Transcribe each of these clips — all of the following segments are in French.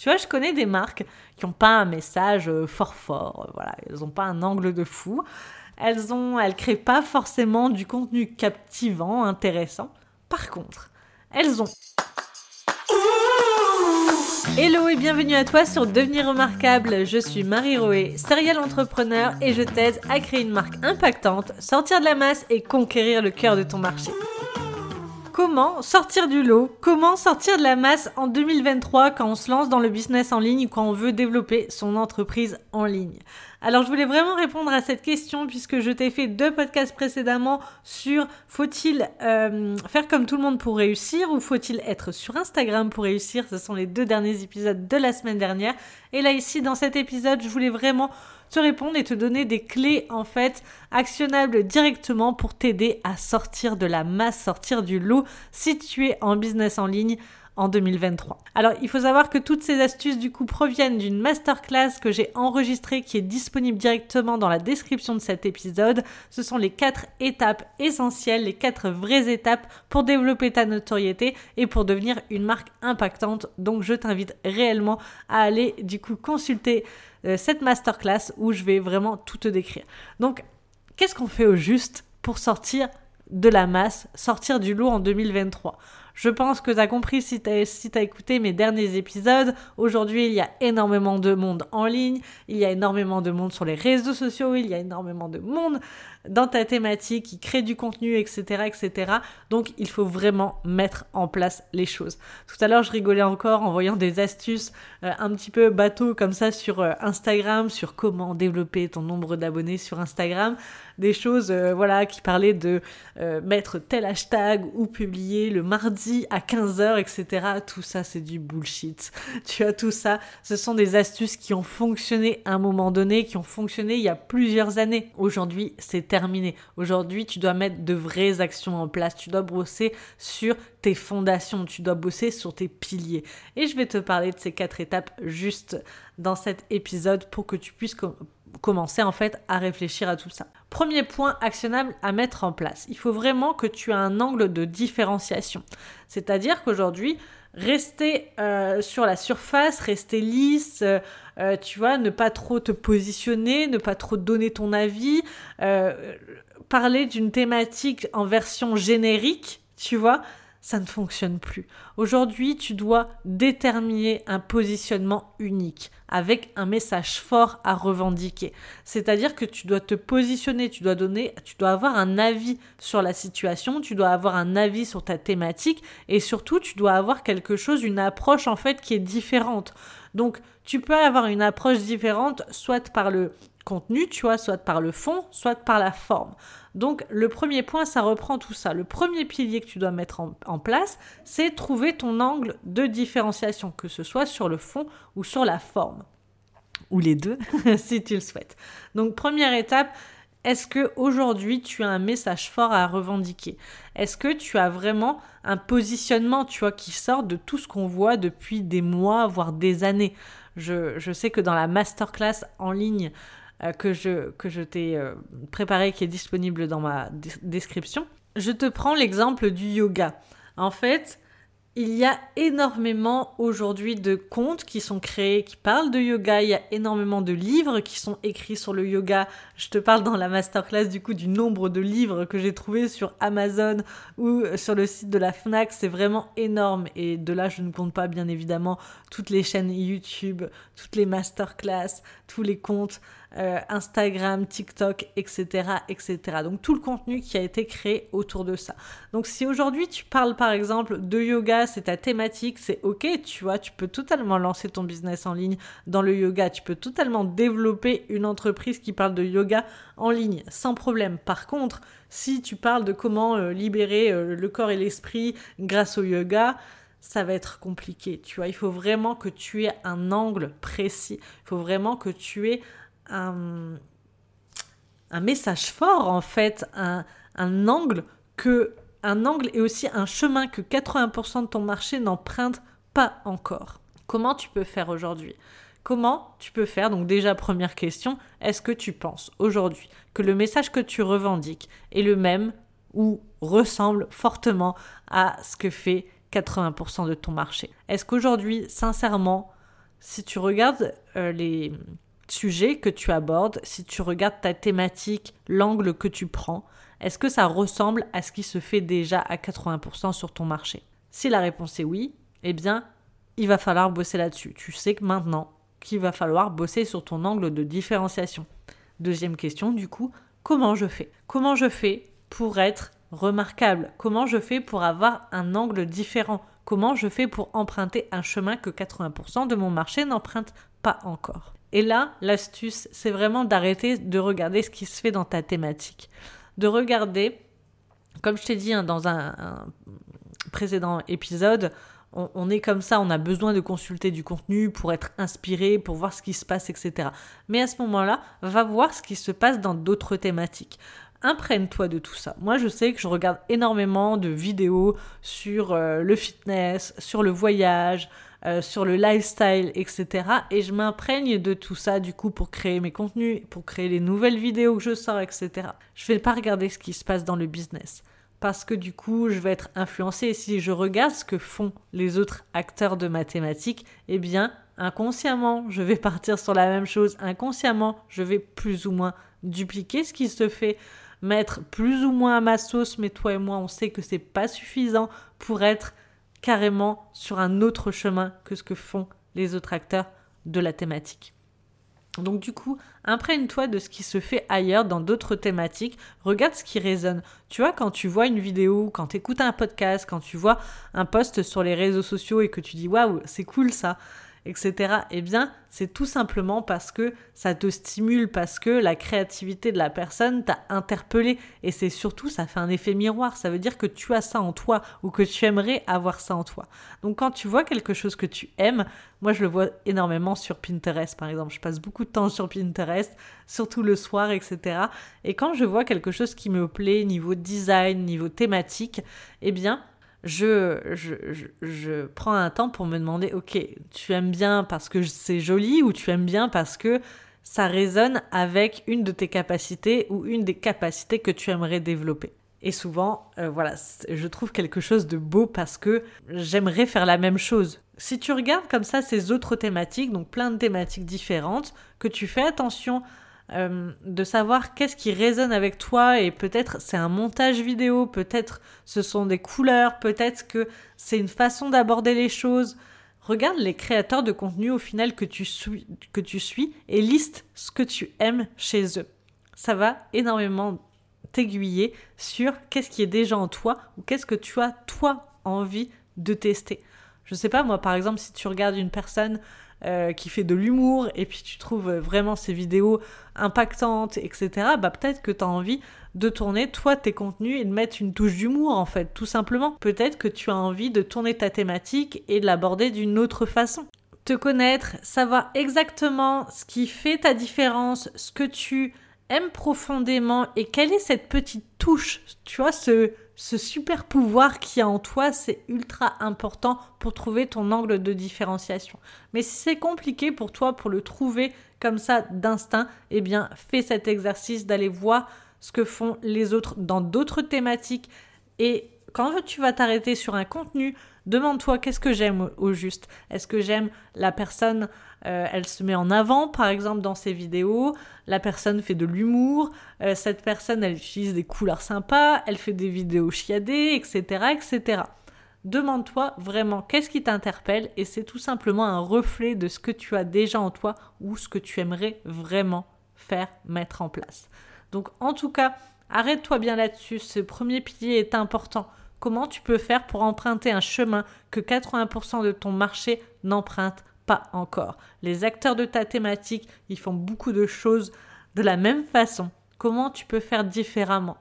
Tu vois, je connais des marques qui n'ont pas un message euh, fort fort, euh, voilà, elles n'ont pas un angle de fou. Elles ont, elles créent pas forcément du contenu captivant, intéressant. Par contre, elles ont Hello et bienvenue à toi sur Devenir remarquable. Je suis Marie Roé, serial entrepreneur et je t'aide à créer une marque impactante, sortir de la masse et conquérir le cœur de ton marché. Comment sortir du lot Comment sortir de la masse en 2023 quand on se lance dans le business en ligne ou quand on veut développer son entreprise en ligne alors je voulais vraiment répondre à cette question puisque je t'ai fait deux podcasts précédemment sur faut-il euh, faire comme tout le monde pour réussir ou faut-il être sur Instagram pour réussir? Ce sont les deux derniers épisodes de la semaine dernière. Et là ici dans cet épisode je voulais vraiment te répondre et te donner des clés en fait actionnables directement pour t'aider à sortir de la masse, sortir du lot si tu es en business en ligne en 2023. Alors, il faut savoir que toutes ces astuces du coup proviennent d'une masterclass que j'ai enregistrée qui est disponible directement dans la description de cet épisode. Ce sont les quatre étapes essentielles, les quatre vraies étapes pour développer ta notoriété et pour devenir une marque impactante. Donc, je t'invite réellement à aller du coup consulter euh, cette masterclass où je vais vraiment tout te décrire. Donc, qu'est-ce qu'on fait au juste pour sortir de la masse, sortir du lot en 2023 je pense que tu as compris si tu as, écouté mes derniers épisodes. Aujourd'hui, il y a énormément de monde en ligne, il y a énormément de monde sur les réseaux sociaux, il y a énormément de monde dans ta thématique qui crée du contenu, etc., etc. Donc, il faut vraiment mettre en place les choses. Tout à l'heure, je rigolais encore en voyant des astuces euh, un petit peu bateau comme ça sur euh, Instagram, sur comment développer ton nombre d'abonnés sur Instagram des choses euh, voilà qui parlaient de mettre tel hashtag ou publier le mardi à 15h etc tout ça c'est du bullshit. Tu as tout ça ce sont des astuces qui ont fonctionné à un moment donné qui ont fonctionné il y a plusieurs années. Aujourd'hui c'est terminé. Aujourd'hui tu dois mettre de vraies actions en place. Tu dois brosser sur tes fondations. Tu dois bosser sur tes piliers. Et je vais te parler de ces quatre étapes juste dans cet épisode pour que tu puisses commencer en fait à réfléchir à tout ça. Premier point actionnable à mettre en place. Il faut vraiment que tu aies un angle de différenciation. C'est-à-dire qu'aujourd'hui, rester euh, sur la surface, rester lisse, euh, euh, tu vois, ne pas trop te positionner, ne pas trop donner ton avis, parler d'une thématique en version générique, tu vois, ça ne fonctionne plus. Aujourd'hui, tu dois déterminer un positionnement unique avec un message fort à revendiquer. C'est-à-dire que tu dois te positionner, tu dois donner, tu dois avoir un avis sur la situation, tu dois avoir un avis sur ta thématique et surtout tu dois avoir quelque chose, une approche en fait qui est différente. Donc, tu peux avoir une approche différente soit par le contenu, tu vois, soit par le fond, soit par la forme. Donc le premier point, ça reprend tout ça. Le premier pilier que tu dois mettre en, place, c'est trouver ton angle de différenciation, que ce soit sur le fond ou sur la forme. Ou les deux, si tu le souhaites. Donc première étape, est-ce que aujourd'hui tu as un message fort à revendiquer? Est-ce que tu as vraiment un positionnement, tu vois, qui sort de tout ce qu'on voit depuis des mois, voire des années? Je, sais que dans la masterclass en ligne que je, que je t'ai euh, préparé, qui est disponible dans ma description. Je te prends l'exemple du yoga. En fait, il y a énormément aujourd'hui de comptes qui sont créés qui parlent de yoga. Il y a énormément de livres qui sont écrits sur le yoga. Je te parle dans la masterclass du coup du nombre de livres que j'ai trouvé sur Amazon ou sur le site de la Fnac. C'est vraiment énorme. Et de là, je ne compte pas bien évidemment toutes les chaînes YouTube, toutes les masterclass, tous les comptes. Euh, Instagram, TikTok, etc., etc. Donc tout le contenu qui a été créé autour de ça. Donc si aujourd'hui tu parles par exemple de yoga, c'est ta thématique, c'est ok, tu vois, tu peux totalement lancer ton business en ligne dans le yoga, tu peux totalement développer une entreprise qui parle de yoga en ligne sans problème. Par contre, si tu parles de comment euh, libérer euh, le corps et l'esprit grâce au yoga, ça va être compliqué. Tu vois, il faut vraiment que tu aies un angle précis. Il faut vraiment que tu aies un, message fort en fait, un, angle que un angle et aussi un chemin que 80% de ton marché n'emprunte pas encore. Comment tu peux faire aujourd'hui? Comment tu peux faire? Donc déjà première question, est-ce que tu penses aujourd'hui que le message que tu revendiques est le même ou ressemble fortement à ce que fait 80% de ton marché Est-ce qu'aujourd'hui, sincèrement, si tu regardes euh, les sujets que tu abordes, si tu regardes ta thématique, l'angle que tu prends, est-ce que ça ressemble à ce qui se fait déjà à 80% sur ton marché? Si la réponse est oui, eh bien, il va falloir bosser là-dessus. Tu sais que maintenant qu'il va falloir bosser sur ton angle de différenciation. Deuxième question, du coup, comment je fais? Comment je fais pour être remarquable Comment je fais pour avoir un angle différent? Comment je fais pour emprunter un chemin que 80% de mon marché n'emprunte pas encore? Et là, l'astuce, c'est vraiment d'arrêter de regarder ce qui se fait dans ta thématique. De regarder, comme je t'ai dit hein, dans un précédent épisode, on, est comme ça, on a besoin de consulter du contenu pour être inspiré, pour voir ce qui se passe, etc. Mais à ce moment-là, va voir ce qui se passe dans d'autres thématiques. Imprègne-toi de tout ça. Moi, je sais que je regarde énormément de vidéos sur euh, le fitness, sur le voyage, euh, sur le lifestyle, etc. Et je m'imprègne de tout ça, du coup, pour créer mes contenus, pour créer les nouvelles vidéos que je sors, etc. Je ne vais pas regarder ce qui se passe dans le business parce que du coup, je vais être influencée. Si je regarde ce que font les autres acteurs de mathématiques, eh bien, inconsciemment, je vais partir sur la même chose. Inconsciemment, je vais plus ou moins dupliquer ce qui se fait, mettre plus ou moins à ma sauce, mais toi et moi, on sait que c'est pas suffisant pour être carrément sur un autre chemin que ce que font les autres acteurs de la thématique. Donc du coup, imprègne-toi de ce qui se fait ailleurs dans d'autres thématiques, regarde ce qui résonne. Tu vois, quand tu vois une vidéo, quand tu écoutes un podcast, quand tu vois un post sur les réseaux sociaux et que tu dis waouh, c'est cool ça, etc., eh bien, c'est tout simplement parce que ça te stimule, parce que la créativité de la personne t'a interpellé. Et c'est surtout, ça fait un effet miroir. Ça veut dire que tu as ça en toi ou que tu aimerais avoir ça en toi. Donc, quand tu vois quelque chose que tu aimes, moi, je le vois énormément sur Pinterest, par exemple. Je passe beaucoup de temps sur Pinterest, surtout le soir, etc. Et quand je vois quelque chose qui me plaît, niveau design, niveau thématique, eh bien, je, je, je, prends un temps pour me demander, ok, tu aimes bien parce que c'est joli ou tu aimes bien parce que ça résonne avec une de tes capacités ou une des capacités que tu aimerais développer. Et souvent, euh, voilà, je trouve quelque chose de beau parce que j'aimerais faire la même chose. Si tu regardes comme ça ces autres thématiques, donc plein de thématiques différentes, que tu fais attention euh, de savoir qu'est-ce qui résonne avec toi et peut-être c'est un montage vidéo, peut-être ce sont des couleurs, peut-être que c'est une façon d'aborder les choses. Regarde les créateurs de contenu au final que tu, suis, que tu suis et liste ce que tu aimes chez eux. Ça va énormément t'aiguiller sur qu'est-ce qui est déjà en toi ou qu'est-ce que tu as toi envie de tester. Je sais pas moi par exemple si tu regardes une personne euh, qui fait de l'humour et puis tu trouves vraiment ses vidéos impactantes, etc., bah peut-être que tu as envie de tourner toi tes contenus et de mettre une touche d'humour en fait, tout simplement. Peut-être que tu as envie de tourner ta thématique et de l'aborder d'une autre façon. Te connaître, savoir exactement ce qui fait ta différence, ce que tu aimes profondément et quelle est cette petite touche, tu vois, ce, ce super pouvoir qui a en toi, c'est ultra important pour trouver ton angle de différenciation. Mais si c'est compliqué pour toi pour le trouver comme ça d'instinct, eh bien fais cet exercice d'aller voir ce que font les autres dans d'autres thématiques et quand tu vas t'arrêter sur un contenu, demande-toi qu'est-ce que j'aime au juste? Est-ce que j'aime la personne, euh, elle se met en avant par exemple dans ses vidéos, la personne fait de l'humour, euh, cette personne elle utilise des couleurs sympas, elle fait des vidéos chiadées, etc. etc. Demande-toi vraiment qu'est-ce qui t'interpelle et c'est tout simplement un reflet de ce que tu as déjà en toi ou ce que tu aimerais vraiment faire, mettre en place. Donc en tout cas, arrête-toi bien là-dessus, ce premier pilier est important. Comment tu peux faire pour emprunter un chemin que 80% de ton marché n'emprunte pas encore? Les acteurs de ta thématique, ils font beaucoup de choses de la même façon. Comment tu peux faire différemment?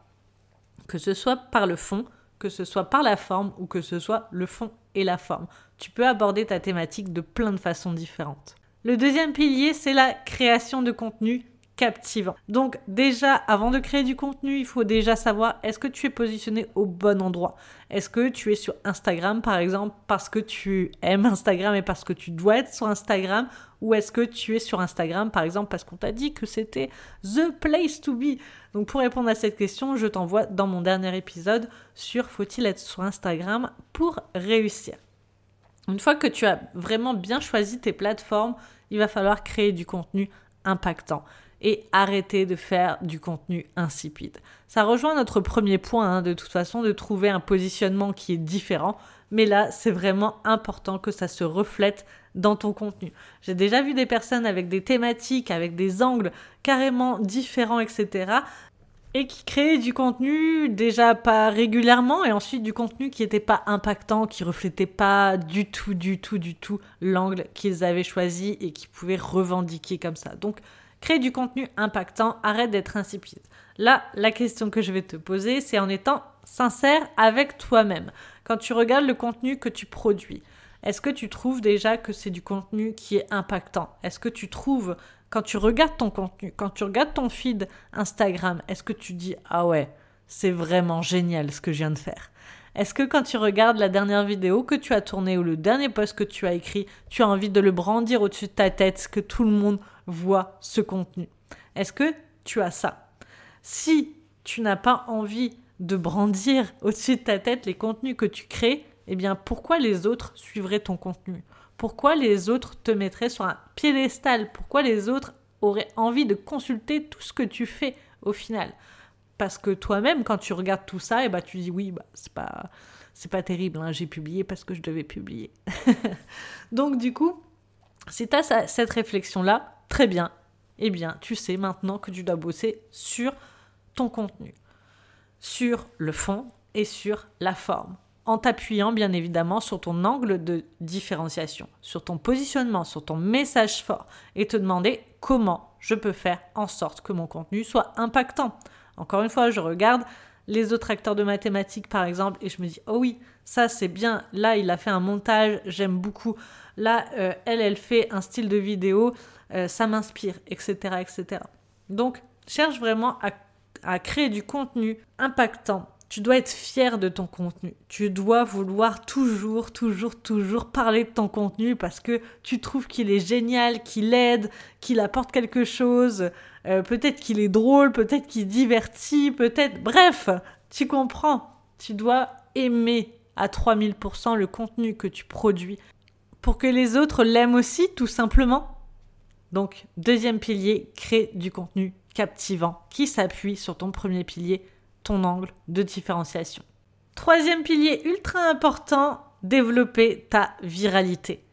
Que ce soit par le fond, que ce soit par la forme ou que ce soit le fond et la forme. Tu peux aborder ta thématique de plein de façons différentes. Le deuxième pilier, c'est la création de contenu captivant. Donc déjà, avant de créer du contenu, il faut déjà savoir est-ce que tu es positionné au bon endroit? Est-ce que tu es sur Instagram par exemple parce que tu aimes Instagram et parce que tu dois être sur Instagram? Ou est-ce que tu es sur Instagram par exemple parce qu'on t'a dit que c'était the place to be? Donc pour répondre à cette question, je t'envoie dans mon dernier épisode sur faut-il être sur Instagram pour réussir. Une fois que tu as vraiment bien choisi tes plateformes, il va falloir créer du contenu impactant et arrêter de faire du contenu insipide. Ça rejoint notre premier point, hein, de toute façon, de trouver un positionnement qui est différent. Mais là, c'est vraiment important que ça se reflète dans ton contenu. J'ai déjà vu des personnes avec des thématiques, avec des angles carrément différents, etc. Et qui créaient du contenu déjà pas régulièrement et ensuite du contenu qui n'était pas impactant, qui reflétait pas du tout, du tout, du tout l'angle qu'ils avaient choisi et qui pouvaient revendiquer comme ça. Donc, Crée du contenu impactant, arrête d'être insipide. Là, la question que je vais te poser, c'est en étant sincère avec toi-même. Quand tu regardes le contenu que tu produis, est-ce que tu trouves déjà que c'est du contenu qui est impactant? Est-ce que tu trouves, quand tu regardes ton contenu, quand tu regardes ton feed Instagram, est-ce que tu dis Ah ouais, c'est vraiment génial ce que je viens de faire? Est-ce que quand tu regardes la dernière vidéo que tu as tournée ou le dernier post que tu as écrit, tu as envie de le brandir au-dessus de ta tête, que tout le monde voit ce contenu. Est-ce que tu as ça? Si tu n'as pas envie de brandir au-dessus de ta tête les contenus que tu crées, eh bien pourquoi les autres suivraient ton contenu? Pourquoi les autres te mettraient sur un piédestal? Pourquoi les autres auraient envie de consulter tout ce que tu fais au final? Parce que toi-même, quand tu regardes tout ça, eh ben, tu dis oui, bah, c'est pas, c'est pas terrible, hein, j'ai publié parce que je devais publier. Donc du coup, si tu as cette réflexion-là, très bien, eh bien, tu sais maintenant que tu dois bosser sur ton contenu, sur le fond et sur la forme, en t'appuyant bien évidemment sur ton angle de différenciation, sur ton positionnement, sur ton message fort, et te demander comment je peux faire en sorte que mon contenu soit impactant. Encore une fois, je regarde les autres acteurs de mathématiques, par exemple, et je me dis, oh oui, ça c'est bien. Là, il a fait un montage, j'aime beaucoup. Là, euh, elle, elle fait un style de vidéo, euh, ça m'inspire, etc., etc. Donc, cherche vraiment à créer du contenu impactant tu dois être fier de ton contenu. Tu dois vouloir toujours, toujours, toujours parler de ton contenu parce que tu trouves qu'il est génial, qu'il aide, qu'il apporte quelque chose. Euh, peut-être qu'il est drôle, peut-être qu'il divertit, peut-être... Bref, tu comprends. Tu dois aimer à 3000% le contenu que tu produis pour que les autres l'aiment aussi, tout simplement. Donc, deuxième pilier, crée du contenu captivant qui s'appuie sur ton premier pilier, ton angle de différenciation. Troisième pilier ultra important, développer ta viralité.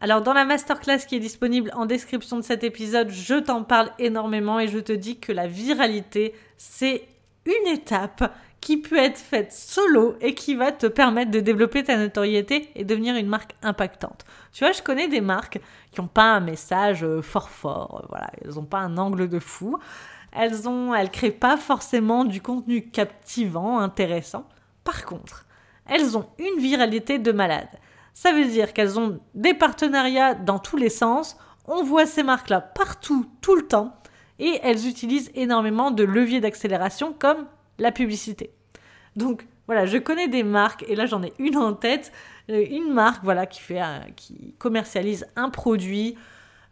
Alors dans la masterclass qui est disponible en description de cet épisode, je t'en parle énormément et je te dis que la viralité, c'est une étape qui peut être faite solo et qui va te permettre de développer ta notoriété et devenir une marque impactante. Tu vois, je connais des marques qui n'ont pas un message euh, fort fort, euh, voilà, elles n'ont pas un angle de fou, elles ont, elles créent pas forcément du contenu captivant, intéressant. Par contre, elles ont une viralité de malade. Ça veut dire qu'elles ont des partenariats dans tous les sens. On voit ces marques-là partout, tout le temps. Et elles utilisent énormément de leviers d'accélération comme la publicité. Donc voilà, je connais des marques et là j'en ai une en tête, euh, une marque voilà qui fait, qui commercialise un produit.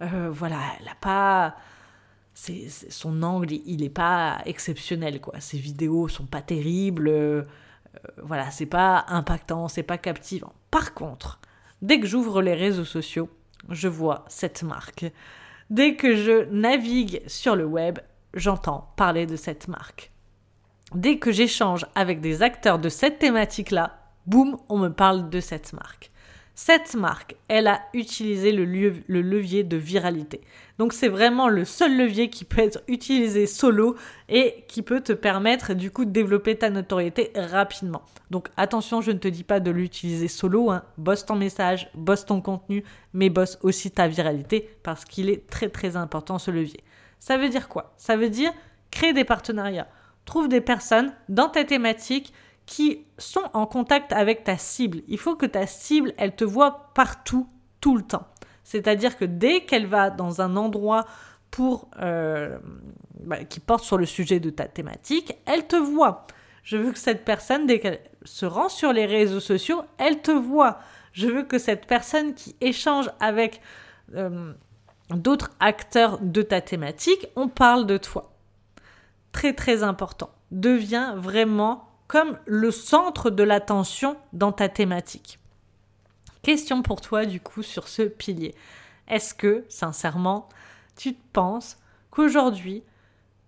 Euh, voilà, elle n'a pas, son angle, il n'est pas exceptionnel, quoi. Ses vidéos sont pas terribles, euh, voilà, c'est pas impactant, c'est pas captivant. Par contre, dès que j'ouvre les réseaux sociaux, je vois cette marque. Dès que je navigue sur le web, j'entends parler de cette marque. Dès que j'échange avec des acteurs de cette thématique-là, boum, on me parle de cette marque. Cette marque, elle a utilisé le, levier de viralité. Donc c'est vraiment le seul levier qui peut être utilisé solo et qui peut te permettre du coup de développer ta notoriété rapidement. Donc attention, je ne te dis pas de l'utiliser solo, hein. bosse ton message, bosse ton contenu, mais bosse aussi ta viralité parce qu'il est très très important ce levier. Ça veut dire quoi? Ça veut dire créer des partenariats. Trouve des personnes dans ta thématique qui sont en contact avec ta cible. Il faut que ta cible, elle te voit partout, tout le temps. C'est-à-dire que dès qu'elle va dans un endroit pour euh, bah, qui porte sur le sujet de ta thématique, elle te voit. Je veux que cette personne, dès qu'elle se rend sur les réseaux sociaux, elle te voit. Je veux que cette personne qui échange avec euh, d'autres acteurs de ta thématique, on parle de toi. Très très important. Deviens vraiment comme le centre de l'attention dans ta thématique. Question pour toi du coup sur ce pilier. Est-ce que, sincèrement, tu penses qu'aujourd'hui,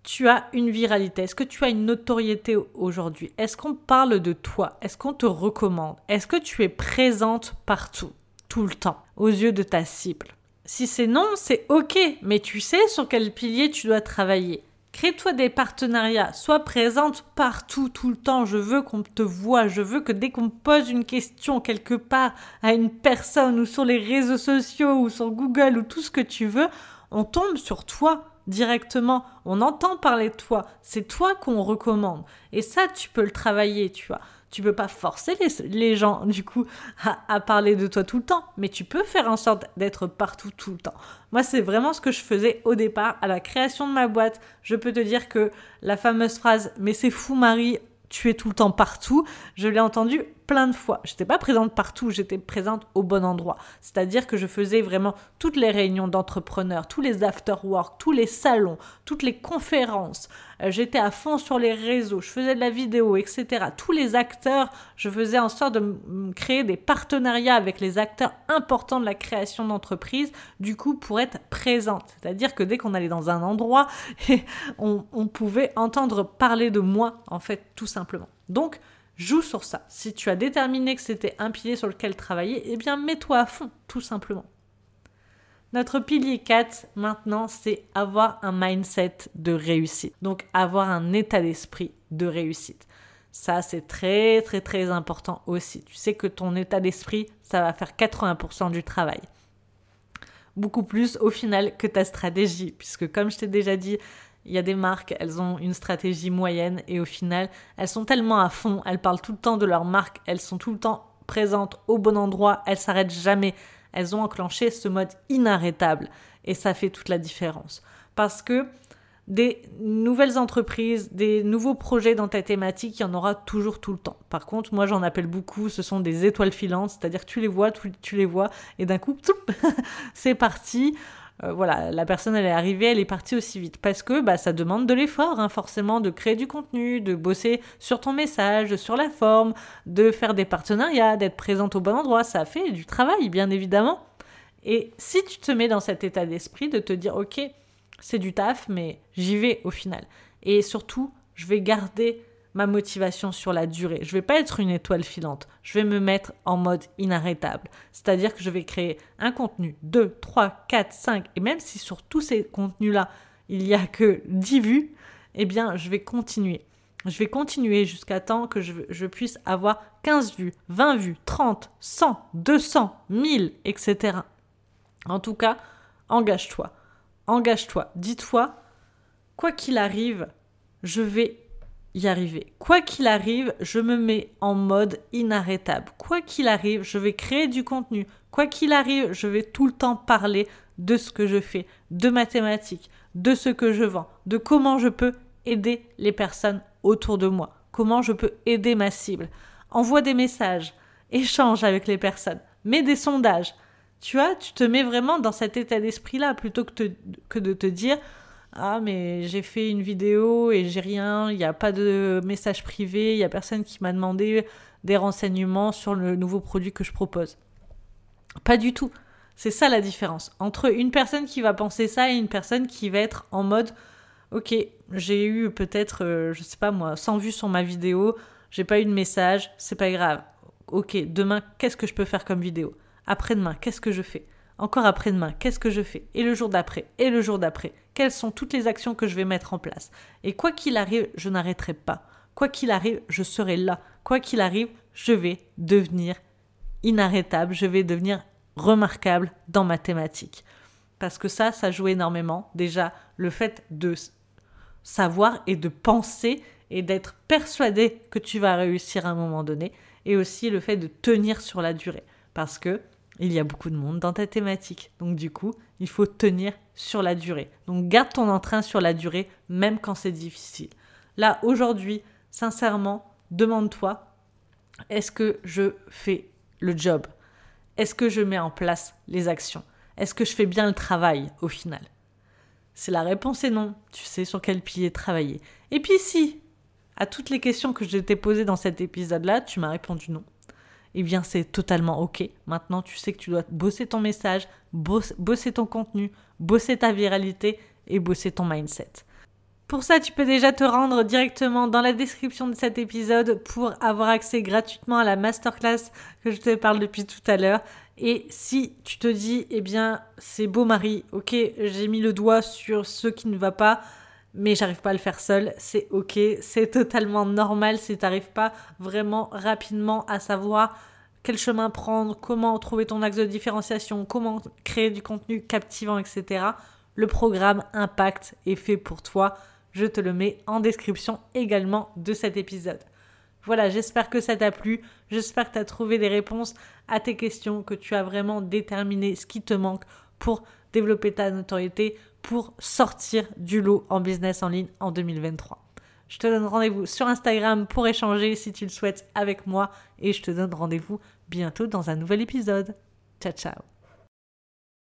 tu as une viralité? Est-ce que tu as une notoriété aujourd'hui? Est-ce qu'on parle de toi? Est-ce qu'on te recommande? Est-ce que tu es présente partout, tout le temps, aux yeux de ta cible? Si c'est non, c'est ok, mais tu sais sur quel pilier tu dois travailler. Crée-toi des partenariats, sois présente partout, tout le temps. Je veux qu'on te voit, je veux que dès qu'on pose une question quelque part à une personne ou sur les réseaux sociaux ou sur Google ou tout ce que tu veux, on tombe sur toi directement, on entend parler de toi, c'est toi qu'on recommande. Et ça, tu peux le travailler, tu vois. Tu peux pas forcer les, gens, du coup, à, parler de toi tout le temps, mais tu peux faire en sorte d'être partout tout le temps. Moi, c'est vraiment ce que je faisais au départ, à la création de ma boîte. Je peux te dire que la fameuse phrase « Mais c'est fou, Marie, tu es tout le temps partout. Je l'ai entendu plein de fois. J'étais pas présente partout, j'étais présente au bon endroit. C'est-à-dire que je faisais vraiment toutes les réunions d'entrepreneurs, tous les after-work, tous les salons, toutes les conférences. Euh, j'étais à fond sur les réseaux, je faisais de la vidéo, etc. Tous les acteurs, je faisais en sorte de créer des partenariats avec les acteurs importants de la création d'entreprise, du coup, pour être présente. C'est-à-dire que dès qu'on allait dans un endroit, on, on pouvait entendre parler de moi, en fait, tout simplement. Donc, joue sur ça. Si tu as déterminé que c'était un pilier sur lequel travailler, eh bien mets-toi à fond, tout simplement. Notre pilier 4, maintenant, c'est avoir un mindset de réussite. Donc avoir un état d'esprit de réussite. Ça, c'est très, très, très important aussi. Tu sais que ton état d'esprit, ça va faire 80% du travail. Beaucoup plus au final que ta stratégie, puisque comme je t'ai déjà dit, il y a des marques, elles ont une stratégie moyenne et au final, elles sont tellement à fond, elles parlent tout le temps de leur marque, elles sont tout le temps présentes au bon endroit, elles s'arrêtent jamais. Elles ont enclenché ce mode inarrêtable et ça fait toute la différence. Parce que des nouvelles entreprises, des nouveaux projets dans ta thématique, il y en aura toujours tout le temps. Par contre, moi j'en appelle beaucoup, ce sont des étoiles filantes, c'est-à-dire tu les vois, tu, tu les vois, et d'un coup, c'est parti. Euh, voilà, la personne elle est arrivée, elle est partie aussi vite parce que bah, ça demande de l'effort, hein, forcément, de créer du contenu, de bosser sur ton message, sur la forme, de faire des partenariats, d'être présente au bon endroit. Ça fait du travail, bien évidemment. Et si tu te mets dans cet état d'esprit de te dire, ok, c'est du taf, mais j'y vais au final. Et surtout, je vais garder ma motivation sur la durée. Je vais pas être une étoile filante. Je vais me mettre en mode inarrêtable. C'est-à-dire que je vais créer un contenu, 2, 3, 4, 5, et même si sur tous ces contenus-là, il n'y a que 10 vues, eh bien, je vais continuer. Je vais continuer jusqu'à temps que je, je, puisse avoir 15 vues, 20 vues, 30, 100, 200, 1000, etc. En tout cas, engage-toi. Engage-toi. Dis-toi, quoi qu'il arrive, je vais y arriver. Quoi qu'il arrive, je me mets en mode inarrêtable. Quoi qu'il arrive, je vais créer du contenu. Quoi qu'il arrive, je vais tout le temps parler de ce que je fais, de mathématiques, de ce que je vends, de comment je peux aider les personnes autour de moi, comment je peux aider ma cible. Envoie des messages, échange avec les personnes, mets des sondages. Tu vois, tu te mets vraiment dans cet état d'esprit-là plutôt que, que de te dire ah mais j'ai fait une vidéo et j'ai rien, il n'y a pas de message privé, il n'y a personne qui m'a demandé des renseignements sur le nouveau produit que je propose. Pas du tout. C'est ça la différence entre une personne qui va penser ça et une personne qui va être en mode ok j'ai eu peut-être euh, je sais pas moi 100 vues sur ma vidéo, j'ai pas eu de message, c'est pas grave. Ok demain qu'est-ce que je peux faire comme vidéo? Après-demain qu'est-ce que je fais? Encore après-demain, qu'est-ce que je fais? Et le jour d'après Et le jour d'après Quelles sont toutes les actions que je vais mettre en place Et quoi qu'il arrive, je n'arrêterai pas. Quoi qu'il arrive, je serai là. Quoi qu'il arrive, je vais devenir inarrêtable, je vais devenir remarquable dans ma thématique. Parce que ça, ça joue énormément. Déjà, le fait de savoir et de penser et d'être persuadé que tu vas réussir à un moment donné. Et aussi le fait de tenir sur la durée. Parce que il y a beaucoup de monde dans ta thématique. Donc du coup, il faut tenir sur la durée. Donc garde ton entrain sur la durée, même quand c'est difficile. Là, aujourd'hui, sincèrement, demande-toi, est-ce que je fais le job? Est-ce que je mets en place les actions? Est-ce que je fais bien le travail au final? Si la réponse est non, tu sais sur quel pilier travailler. Et puis si, à toutes les questions que je t'ai posées dans cet épisode-là, tu m'as répondu non eh bien c'est totalement ok. Maintenant, tu sais que tu dois bosser ton message, bosser ton contenu, bosser ta viralité et bosser ton mindset. Pour ça, tu peux déjà te rendre directement dans la description de cet épisode pour avoir accès gratuitement à la masterclass que je te parle depuis tout à l'heure. Et si tu te dis, eh bien, c'est beau Marie, ok, j'ai mis le doigt sur ce qui ne va pas, mais j'arrive pas à le faire seul, c'est ok, c'est totalement normal si tu n'arrives pas vraiment rapidement à savoir quel chemin prendre, comment trouver ton axe de différenciation, comment créer du contenu captivant, etc. Le programme Impact est fait pour toi. Je te le mets en description également de cet épisode. Voilà, j'espère que ça t'a plu, j'espère que tu as trouvé des réponses à tes questions, que tu as vraiment déterminé ce qui te manque pour développer ta notoriété, pour sortir du lot en business en ligne en 2023. Je te donne rendez-vous sur Instagram pour échanger si tu le souhaites avec moi et je te donne rendez-vous bientôt dans un nouvel épisode. Ciao ciao